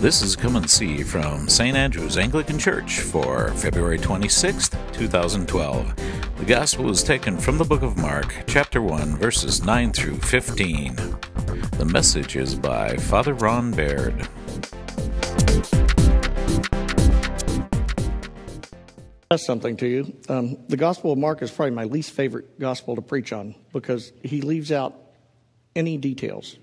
This is Come and See from St. Andrew's Anglican Church for February 26th, 2012. The Gospel is taken from the book of Mark, chapter 1, verses 9 through 15. The message is by Father Ron Baird. That's something to you. Um, the Gospel of Mark is probably my least favorite gospel to preach on because he leaves out any details.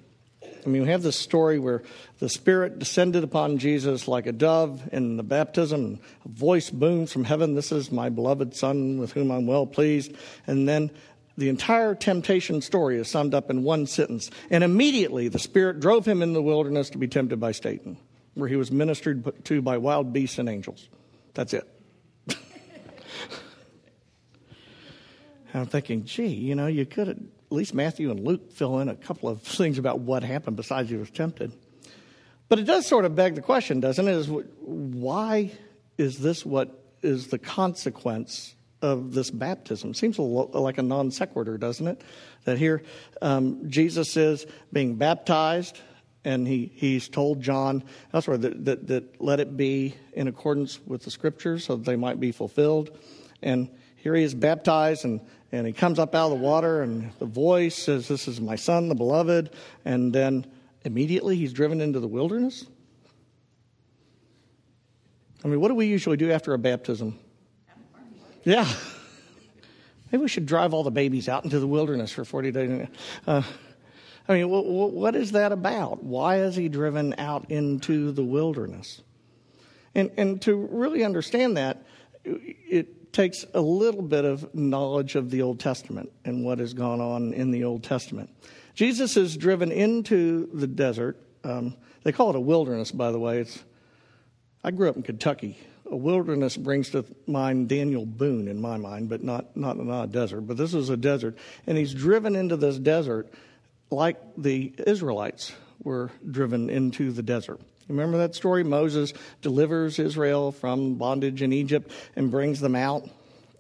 I mean, we have this story where the Spirit descended upon Jesus like a dove in the baptism, a voice booms from heaven, This is my beloved Son with whom I'm well pleased. And then the entire temptation story is summed up in one sentence. And immediately the Spirit drove him in the wilderness to be tempted by Satan, where he was ministered to by wild beasts and angels. That's it. I'm thinking, gee, you know, you could have, least Matthew and Luke fill in a couple of things about what happened besides he was tempted. But it does sort of beg the question, doesn't it? Is why is this what is the consequence of this baptism? Seems a lo- like a non sequitur, doesn't it? That here um, Jesus is being baptized, and he, he's told John elsewhere that, that, that let it be in accordance with the scriptures so that they might be fulfilled. And here he is baptized, and and he comes up out of the water, and the voice says, This is my son, the beloved. And then immediately he's driven into the wilderness. I mean, what do we usually do after a baptism? Yeah. Maybe we should drive all the babies out into the wilderness for 40 days. Uh, I mean, what is that about? Why is he driven out into the wilderness? And, and to really understand that, it, takes a little bit of knowledge of the Old Testament and what has gone on in the Old Testament. Jesus is driven into the desert. Um, they call it a wilderness, by the way. It's, I grew up in Kentucky. A wilderness brings to mind Daniel Boone in my mind, but not, not, not a desert. But this is a desert. And he's driven into this desert like the Israelites were driven into the desert. Remember that story? Moses delivers Israel from bondage in Egypt and brings them out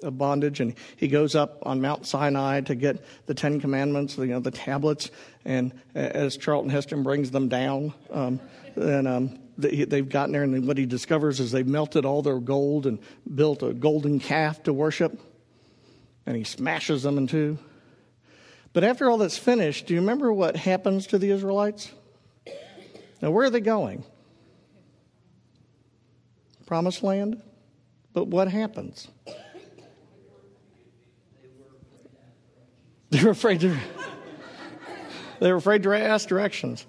of bondage, and he goes up on Mount Sinai to get the Ten Commandments, you know, the tablets, and as Charlton Heston brings them down, um, and um, they've gotten there, and what he discovers is they've melted all their gold and built a golden calf to worship, and he smashes them in two. But after all that's finished, do you remember what happens to the Israelites? Now, where are they going? Promised land. But what happens? They were afraid to. They were afraid to ask directions.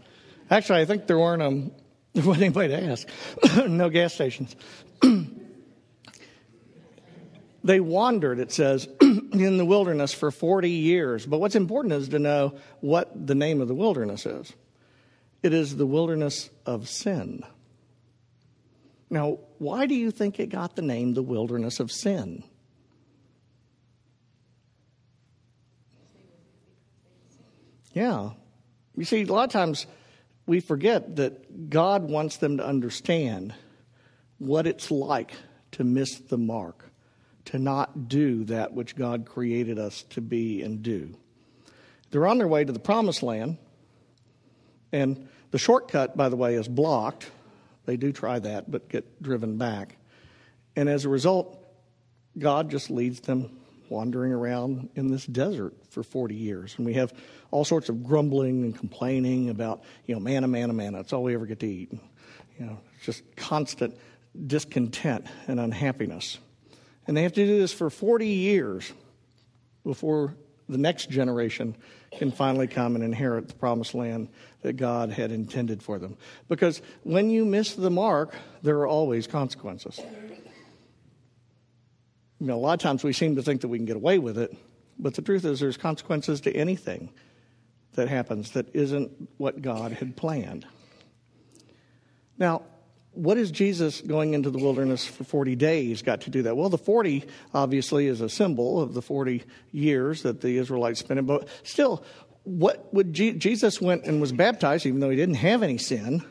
Actually, I think there weren't um, there wasn't anybody to ask. no gas stations. they wandered, it says, in the wilderness for 40 years. But what's important is to know what the name of the wilderness is. It is the wilderness of sin. Now, why do you think it got the name the wilderness of sin? Yeah. You see, a lot of times we forget that God wants them to understand what it's like to miss the mark, to not do that which God created us to be and do. They're on their way to the promised land, and the shortcut, by the way, is blocked they do try that, but get driven back. And as a result, God just leads them wandering around in this desert for 40 years. And we have all sorts of grumbling and complaining about, you know, manna, manna, manna. It's all we ever get to eat. You know, just constant discontent and unhappiness. And they have to do this for 40 years before the next generation can finally come and inherit the promised land that God had intended for them. Because when you miss the mark, there are always consequences. You know, a lot of times we seem to think that we can get away with it, but the truth is there's consequences to anything that happens that isn't what God had planned. Now, what is Jesus going into the wilderness for 40 days got to do that? Well, the 40 obviously is a symbol of the 40 years that the Israelites spent. in, But still, what would Je- Jesus went and was baptized, even though he didn't have any sin,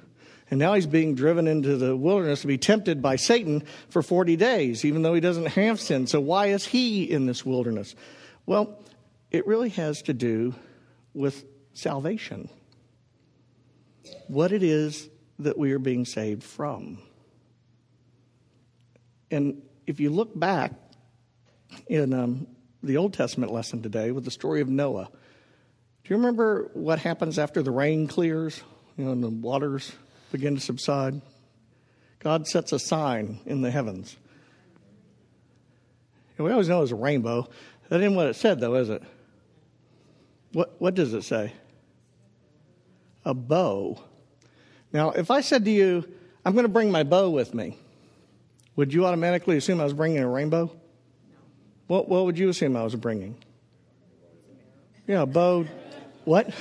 and now he's being driven into the wilderness to be tempted by Satan for 40 days, even though he doesn't have sin. So why is he in this wilderness? Well, it really has to do with salvation. What it is that we are being saved from. And if you look back in um, the Old Testament lesson today with the story of Noah, do you remember what happens after the rain clears, you know, and the waters begin to subside? God sets a sign in the heavens. And We always know it's a rainbow. That isn't what it said, though, is it? What, what does it say? A bow. Now, if I said to you, I'm going to bring my bow with me, would you automatically assume I was bringing a rainbow? What, what would you assume I was bringing? Yeah, a bow. What?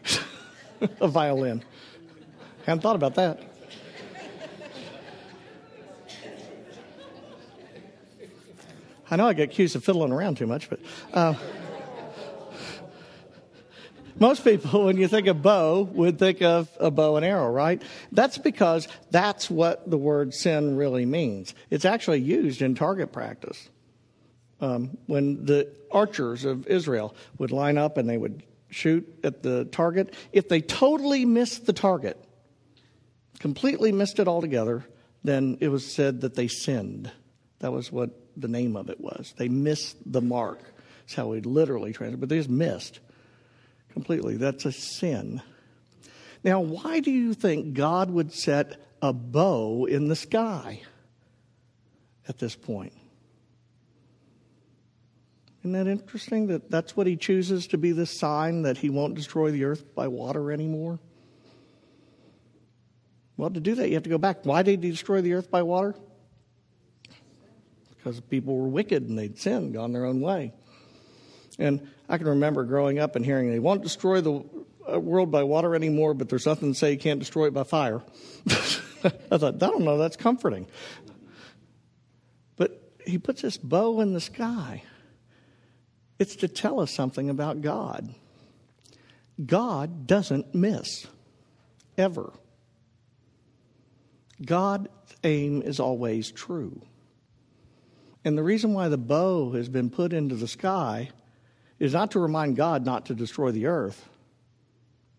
a violin. Hadn't thought about that. I know I get accused of fiddling around too much, but uh, most people, when you think of bow, would think of a bow and arrow, right? That's because that's what the word sin really means. It's actually used in target practice. Um, when the archers of Israel would line up and they would shoot at the target, if they totally missed the target, completely missed it altogether, then it was said that they sinned. That was what the name of it was. They missed the mark. That's how we literally translate, but they just missed completely. That's a sin. Now, why do you think God would set a bow in the sky at this point? Isn't that interesting that that's what he chooses to be the sign that he won't destroy the earth by water anymore? Well, to do that, you have to go back. Why did he destroy the earth by water? because people were wicked and they'd sinned, gone their own way. And I can remember growing up and hearing they won't destroy the uh, world by water anymore, but there's nothing to say you can't destroy it by fire. I thought, I don't know, that's comforting. But he puts this bow in the sky. It's to tell us something about God. God doesn't miss, ever. God's aim is always true. And the reason why the bow has been put into the sky is not to remind God not to destroy the earth,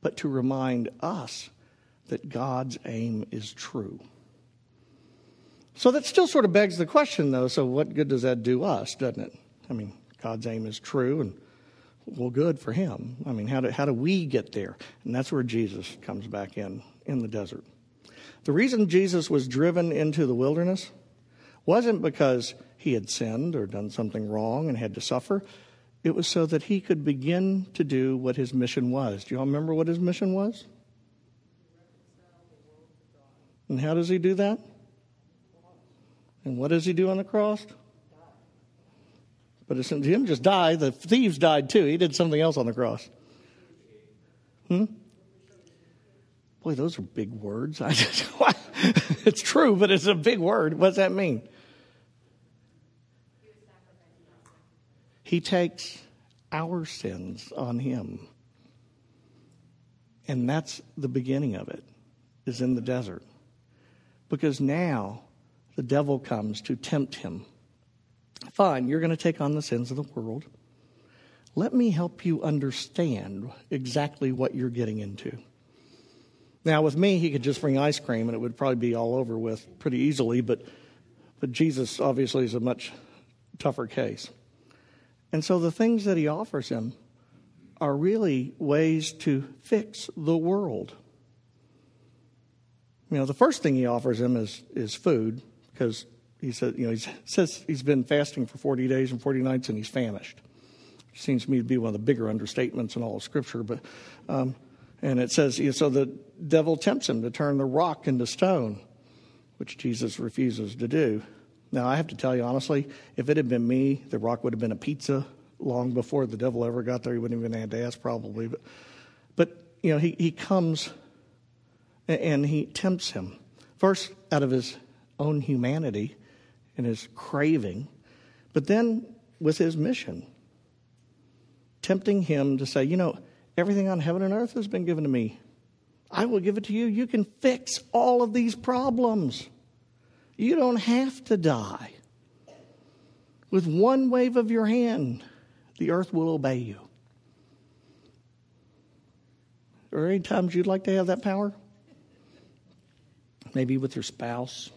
but to remind us that God's aim is true. So that still sort of begs the question, though so what good does that do us, doesn't it? I mean, God's aim is true, and well, good for him. I mean, how do, how do we get there? And that's where Jesus comes back in, in the desert. The reason Jesus was driven into the wilderness wasn't because he had sinned or done something wrong and had to suffer. It was so that he could begin to do what his mission was. Do you all remember what his mission was? And how does he do that? And what does he do on the cross? But it's, him just die. The thieves died too. He did something else on the cross. Hmm? Boy, those are big words. it's true, but it's a big word. What does that mean? He takes our sins on him. And that's the beginning of it, is in the desert. Because now the devil comes to tempt him. Fine, you're going to take on the sins of the world. Let me help you understand exactly what you're getting into. Now, with me, he could just bring ice cream and it would probably be all over with pretty easily, but, but Jesus obviously is a much tougher case. And so the things that he offers him are really ways to fix the world. You know, the first thing he offers him is, is food because he said, you know, he says he's been fasting for 40 days and 40 nights and he's famished. Seems to me to be one of the bigger understatements in all of Scripture. But, um, and it says, you know, so the devil tempts him to turn the rock into stone, which Jesus refuses to do. Now, I have to tell you honestly, if it had been me, the rock would have been a pizza long before the devil ever got there. He wouldn't even have to ask, probably. But, but you know, he, he comes and he tempts him. First, out of his own humanity and his craving, but then with his mission, tempting him to say, you know, everything on heaven and earth has been given to me. I will give it to you. You can fix all of these problems. You don't have to die. With one wave of your hand, the earth will obey you. Are there any times you'd like to have that power? maybe with your spouse,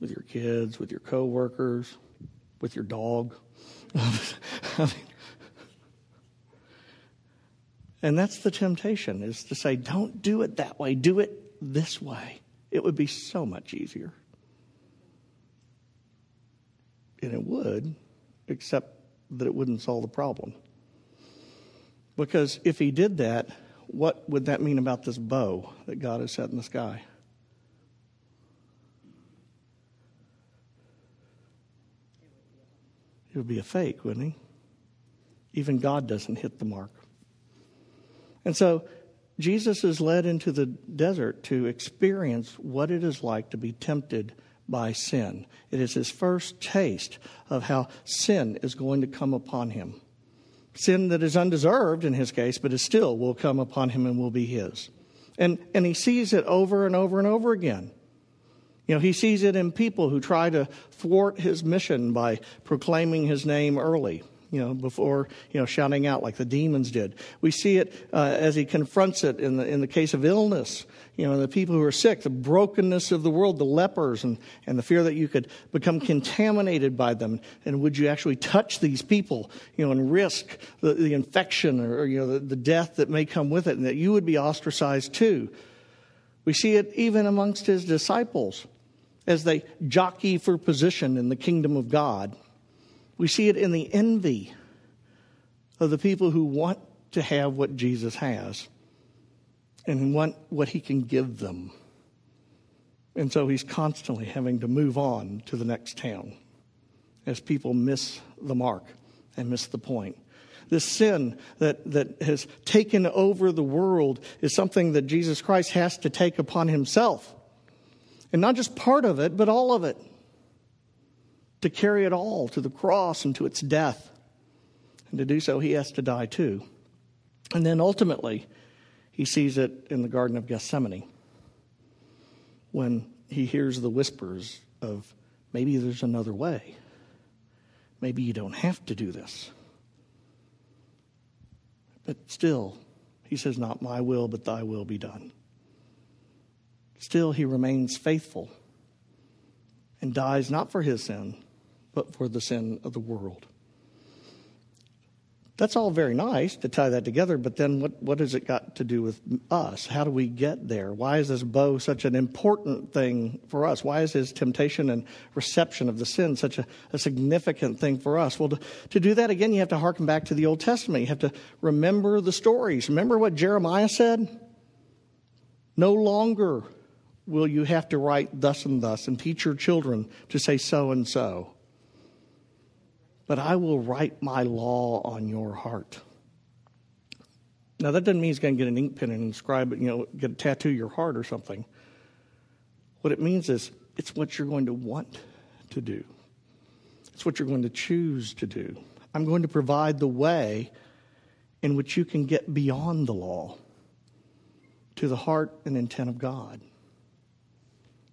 with your kids, with your coworkers, with your dog. and that's the temptation is to say, don't do it that way, do it this way. It would be so much easier. And it would, except that it wouldn't solve the problem. Because if he did that, what would that mean about this bow that God has set in the sky? It would be a fake, wouldn't he? Even God doesn't hit the mark. And so Jesus is led into the desert to experience what it is like to be tempted by sin. It is his first taste of how sin is going to come upon him. Sin that is undeserved in his case, but it still will come upon him and will be his. And, and he sees it over and over and over again. You know, he sees it in people who try to thwart his mission by proclaiming his name early you know, before, you know, shouting out like the demons did. We see it uh, as he confronts it in the, in the case of illness, you know, the people who are sick, the brokenness of the world, the lepers, and, and the fear that you could become contaminated by them. And would you actually touch these people, you know, and risk the, the infection or, or, you know, the, the death that may come with it, and that you would be ostracized too. We see it even amongst his disciples as they jockey for position in the kingdom of God. We see it in the envy of the people who want to have what Jesus has and want what he can give them. And so he's constantly having to move on to the next town as people miss the mark and miss the point. This sin that, that has taken over the world is something that Jesus Christ has to take upon himself. And not just part of it, but all of it to carry it all to the cross and to its death. And to do so, he has to die too. And then ultimately, he sees it in the Garden of Gethsemane when he hears the whispers of maybe there's another way. Maybe you don't have to do this. But still, he says, Not my will, but thy will be done. Still, he remains faithful and dies not for his sin, but for the sin of the world. That's all very nice to tie that together, but then what, what has it got to do with us? How do we get there? Why is this bow such an important thing for us? Why is his temptation and reception of the sin such a, a significant thing for us? Well, to, to do that again, you have to harken back to the Old Testament. You have to remember the stories. Remember what Jeremiah said? No longer will you have to write thus and thus and teach your children to say so and so but I will write my law on your heart. Now, that doesn't mean he's going to get an ink pen and inscribe it, you know, get a tattoo your heart or something. What it means is it's what you're going to want to do, it's what you're going to choose to do. I'm going to provide the way in which you can get beyond the law to the heart and intent of God.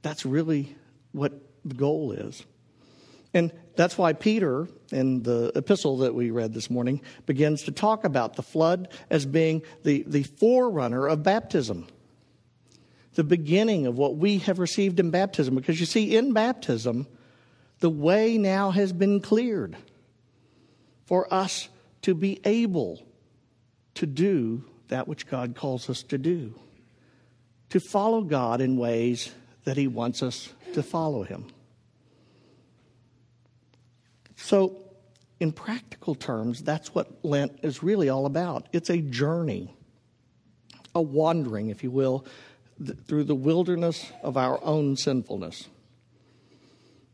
That's really what the goal is. And that's why Peter, in the epistle that we read this morning, begins to talk about the flood as being the, the forerunner of baptism, the beginning of what we have received in baptism. Because you see, in baptism, the way now has been cleared for us to be able to do that which God calls us to do, to follow God in ways that He wants us to follow Him. So, in practical terms, that's what Lent is really all about. It's a journey, a wandering, if you will, th- through the wilderness of our own sinfulness.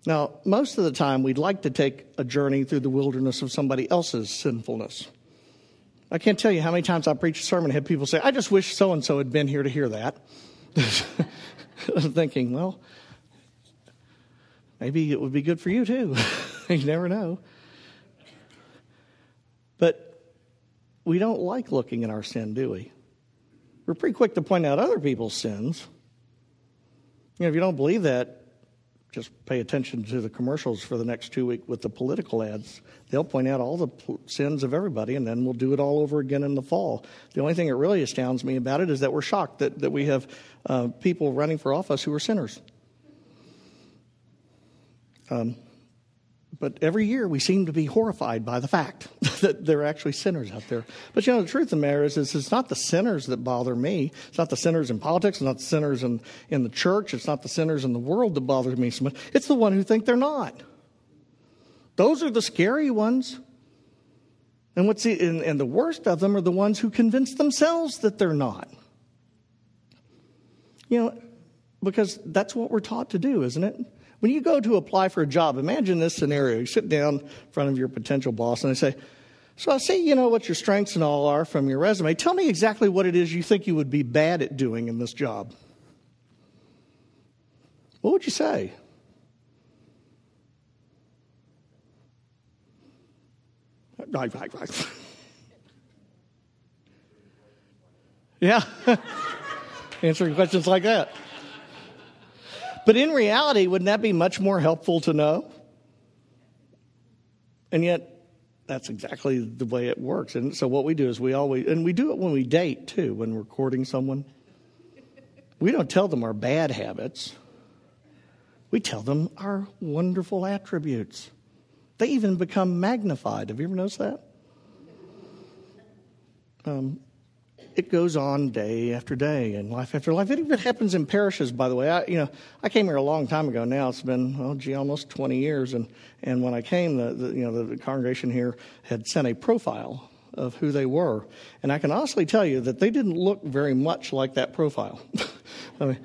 Now, most of the time, we'd like to take a journey through the wilderness of somebody else's sinfulness. I can't tell you how many times I preached a sermon and had people say, I just wish so and so had been here to hear that. I'm thinking, well, maybe it would be good for you too. you never know. But we don't like looking at our sin, do we? We're pretty quick to point out other people's sins. You know, if you don't believe that, just pay attention to the commercials for the next two weeks with the political ads. They'll point out all the sins of everybody, and then we'll do it all over again in the fall. The only thing that really astounds me about it is that we're shocked that, that we have uh, people running for office who are sinners. Um, but every year we seem to be horrified by the fact that there are actually sinners out there. But you know, the truth of the matter is, is it's not the sinners that bother me. It's not the sinners in politics. It's not the sinners in, in the church. It's not the sinners in the world that bothers me so much. It's the one who think they're not. Those are the scary ones. And what's the, and, and the worst of them are the ones who convince themselves that they're not. You know, because that's what we're taught to do, isn't it? When you go to apply for a job, imagine this scenario. You sit down in front of your potential boss and they say, So I see, you know, what your strengths and all are from your resume. Tell me exactly what it is you think you would be bad at doing in this job. What would you say? Right, right, right. yeah. Answering questions like that. But in reality, wouldn't that be much more helpful to know? And yet, that's exactly the way it works. And so, what we do is we always, and we do it when we date too, when we're courting someone. We don't tell them our bad habits, we tell them our wonderful attributes. They even become magnified. Have you ever noticed that? Um, it goes on day after day and life after life. It even happens in parishes, by the way. I, you know, I came here a long time ago now. It's been, oh, gee, almost 20 years. And, and when I came, the, the you know, the, the congregation here had sent a profile of who they were. And I can honestly tell you that they didn't look very much like that profile. I mean,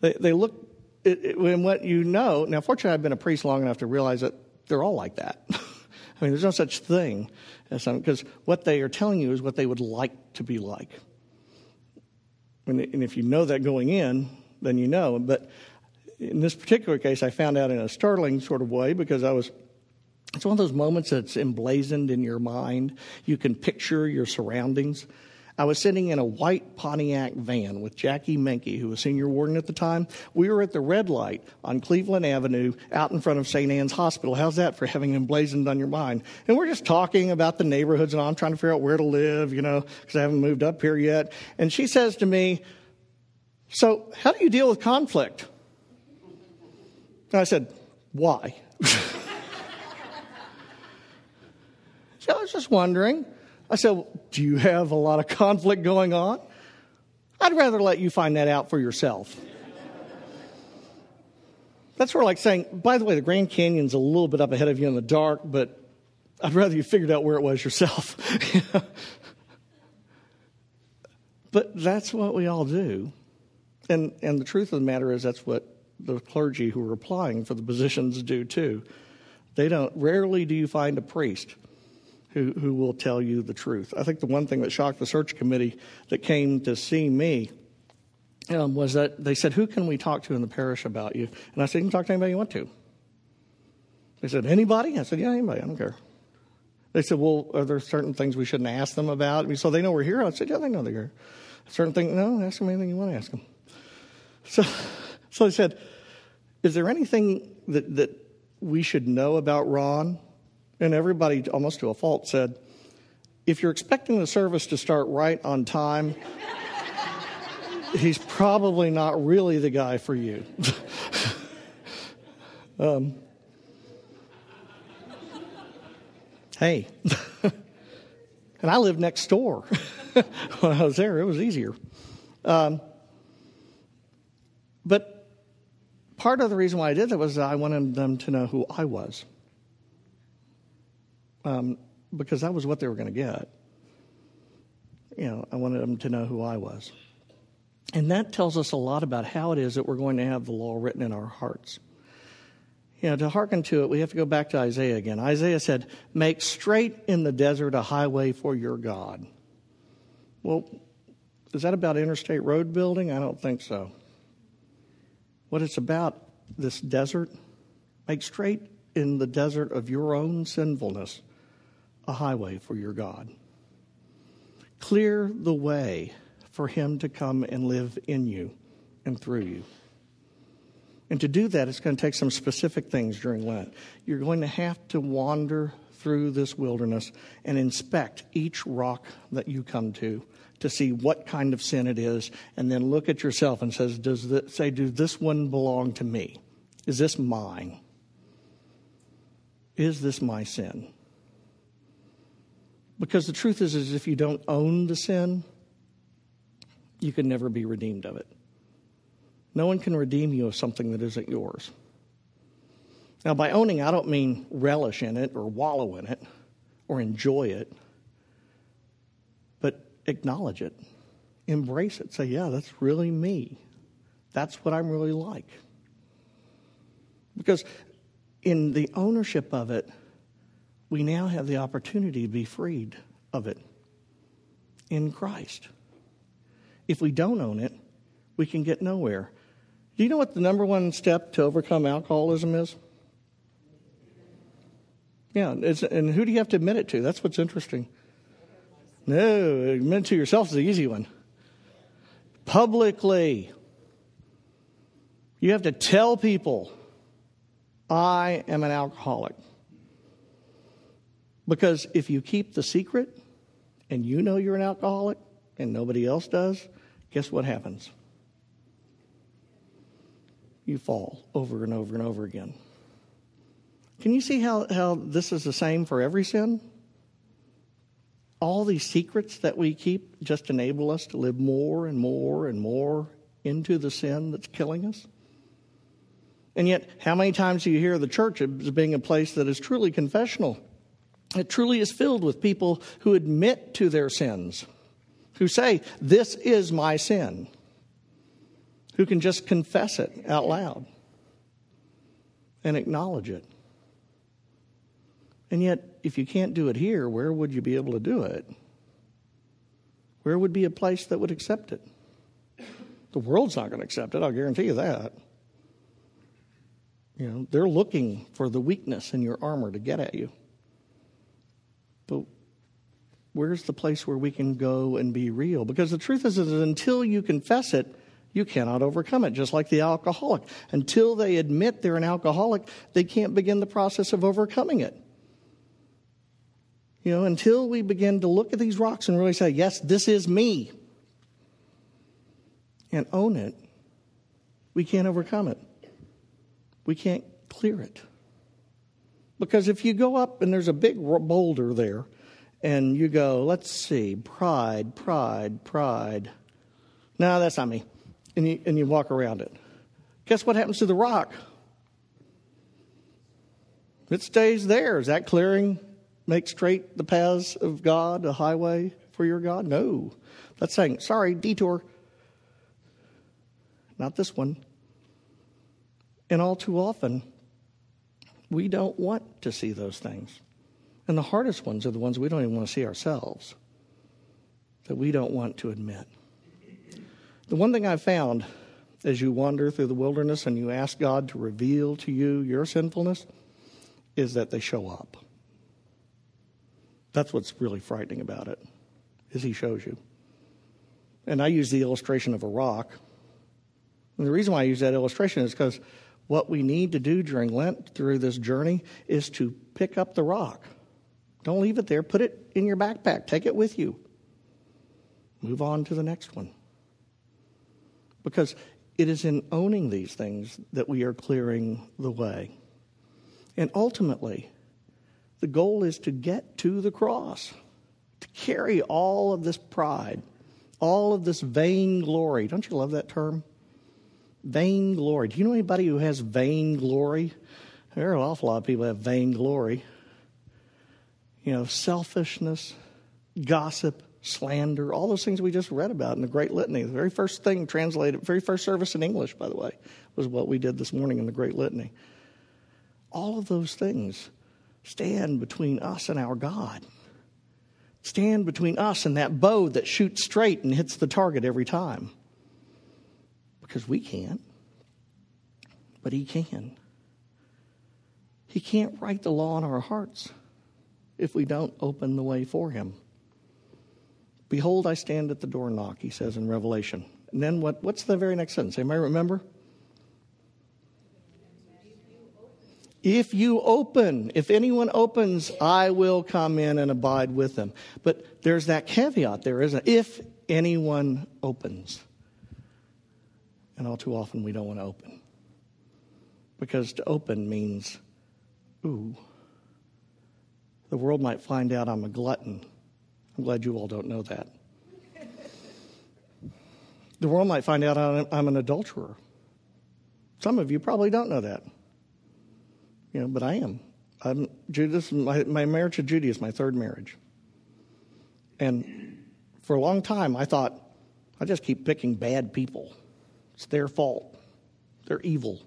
they, they look, it, it, when what you know, now fortunately I've been a priest long enough to realize that they're all like that. I mean, there's no such thing as something, because what they are telling you is what they would like to be like. And, if you know that going in, then you know. But in this particular case, I found out in a startling sort of way because I was it's one of those moments that's emblazoned in your mind. You can picture your surroundings. I was sitting in a white Pontiac van with Jackie Menke, who was senior warden at the time. We were at the red light on Cleveland Avenue out in front of St. Ann's Hospital. How's that for having emblazoned on your mind? And we're just talking about the neighborhoods and I'm trying to figure out where to live, you know, because I haven't moved up here yet. And she says to me, So, how do you deal with conflict? And I said, Why? so I was just wondering. I said, Do you have a lot of conflict going on? I'd rather let you find that out for yourself. That's sort of like saying, by the way, the Grand Canyon's a little bit up ahead of you in the dark, but I'd rather you figured out where it was yourself. but that's what we all do. And, and the truth of the matter is, that's what the clergy who are applying for the positions do too. They don't, rarely do you find a priest who, who will tell you the truth. I think the one thing that shocked the search committee that came to see me um, was that they said, Who can we talk to in the parish about you? And I said, You can talk to anybody you want to. They said, Anybody? I said, Yeah, anybody. I don't care. They said, Well, are there certain things we shouldn't ask them about? so they know we're here? I said, Yeah, they know they're here. Certain things, no, ask them anything you want to ask them. So, so they said, Is there anything that, that we should know about Ron? And everybody, almost to a fault, said, if you're expecting the service to start right on time, he's probably not really the guy for you. um, hey, and I lived next door. when I was there, it was easier. Um, but part of the reason why I did that was I wanted them to know who I was um, because that was what they were going to get. You know, I wanted them to know who I was. And that tells us a lot about how it is that we're going to have the law written in our hearts. You know, to hearken to it, we have to go back to Isaiah again. Isaiah said, Make straight in the desert a highway for your God. Well, is that about interstate road building? I don't think so. What it's about, this desert, make straight in the desert of your own sinfulness a highway for your God. Clear the way for Him to come and live in you and through you. And to do that, it's going to take some specific things during Lent. You're going to have to wander through this wilderness and inspect each rock that you come to to see what kind of sin it is, and then look at yourself and says, does this, say, this one belong to me? Is this mine? Is this my sin? Because the truth is, is if you don't own the sin, you can never be redeemed of it. No one can redeem you of something that isn't yours. Now, by owning, I don't mean relish in it or wallow in it or enjoy it, but acknowledge it, embrace it. Say, yeah, that's really me. That's what I'm really like. Because in the ownership of it, we now have the opportunity to be freed of it in Christ. If we don't own it, we can get nowhere. Do you know what the number one step to overcome alcoholism is? Yeah, and who do you have to admit it to? That's what's interesting. No, admit it to yourself is the easy one. Publicly. You have to tell people, I am an alcoholic. Because if you keep the secret and you know you're an alcoholic and nobody else does, guess what happens? You fall over and over and over again. Can you see how, how this is the same for every sin? All these secrets that we keep just enable us to live more and more and more into the sin that's killing us. And yet, how many times do you hear the church as being a place that is truly confessional? It truly is filled with people who admit to their sins, who say, This is my sin, who can just confess it out loud and acknowledge it. And yet, if you can't do it here, where would you be able to do it? Where would be a place that would accept it? The world's not going to accept it, I'll guarantee you that. You know, they're looking for the weakness in your armor to get at you. But where's the place where we can go and be real? Because the truth is, is until you confess it, you cannot overcome it, just like the alcoholic. Until they admit they're an alcoholic, they can't begin the process of overcoming it. You know, until we begin to look at these rocks and really say, yes, this is me, and own it, we can't overcome it we can't clear it. Because if you go up and there's a big boulder there, and you go, let's see, pride, pride, pride. No, that's not me. And you, and you walk around it. Guess what happens to the rock? It stays there. Is that clearing make straight the paths of God, a highway for your God? No. That's saying, sorry, detour. Not this one. And all too often, we don't want to see those things. And the hardest ones are the ones we don't even want to see ourselves, that we don't want to admit. The one thing I've found as you wander through the wilderness and you ask God to reveal to you your sinfulness is that they show up. That's what's really frightening about it, is he shows you. And I use the illustration of a rock. And the reason why I use that illustration is because what we need to do during Lent through this journey is to pick up the rock. Don't leave it there. Put it in your backpack. Take it with you. Move on to the next one. Because it is in owning these things that we are clearing the way. And ultimately, the goal is to get to the cross, to carry all of this pride, all of this vainglory. Don't you love that term? Vain glory. Do you know anybody who has vain glory? There are an awful lot of people have vain glory. You know, selfishness, gossip, slander, all those things we just read about in the Great Litany. The very first thing translated, very first service in English, by the way, was what we did this morning in the Great Litany. All of those things stand between us and our God. Stand between us and that bow that shoots straight and hits the target every time because we can't. But He can. He can't write the law in our hearts if we don't open the way for Him. Behold, I stand at the door and knock, He says in Revelation. And then what, what's the very next sentence? Anybody remember? If you open, if anyone opens, I will come in and abide with them. But there's that caveat there, isn't it? If anyone opens. And all too often we don't want to open. Because to open means, ooh, the world might find out I'm a glutton. I'm glad you all don't know that. The world might find out I'm an adulterer. Some of you probably don't know that. You know, but I am. I'm Judas. My, my marriage to Judy is my third marriage. And for a long time, I thought, I just keep picking bad people. It's their fault. They're evil.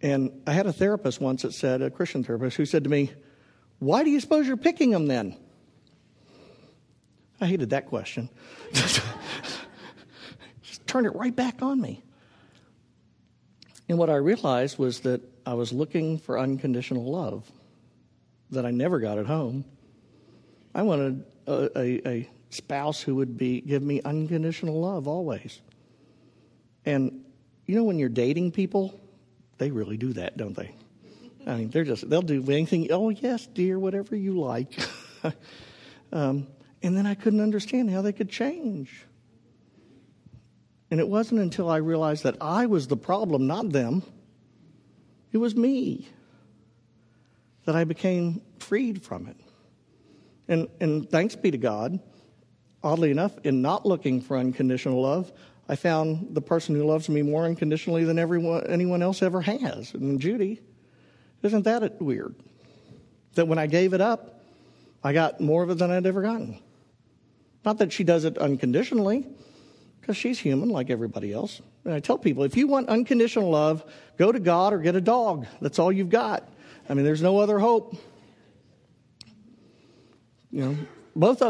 And I had a therapist once that said, a Christian therapist, who said to me, Why do you suppose you're picking them then? I hated that question. Just turned it right back on me. And what I realized was that I was looking for unconditional love that I never got at home. I wanted a, a, a spouse who would be give me unconditional love always. And you know when you're dating people, they really do that, don't they? I mean, they're just they'll do anything. Oh yes, dear, whatever you like. um, and then I couldn't understand how they could change. And it wasn't until I realized that I was the problem, not them. It was me that I became freed from it. And, and thanks be to God, oddly enough, in not looking for unconditional love, I found the person who loves me more unconditionally than everyone, anyone else ever has. And Judy, isn't that weird? That when I gave it up, I got more of it than I'd ever gotten. Not that she does it unconditionally, because she's human like everybody else. And I tell people if you want unconditional love, go to God or get a dog. That's all you've got. I mean, there's no other hope. You know, both of them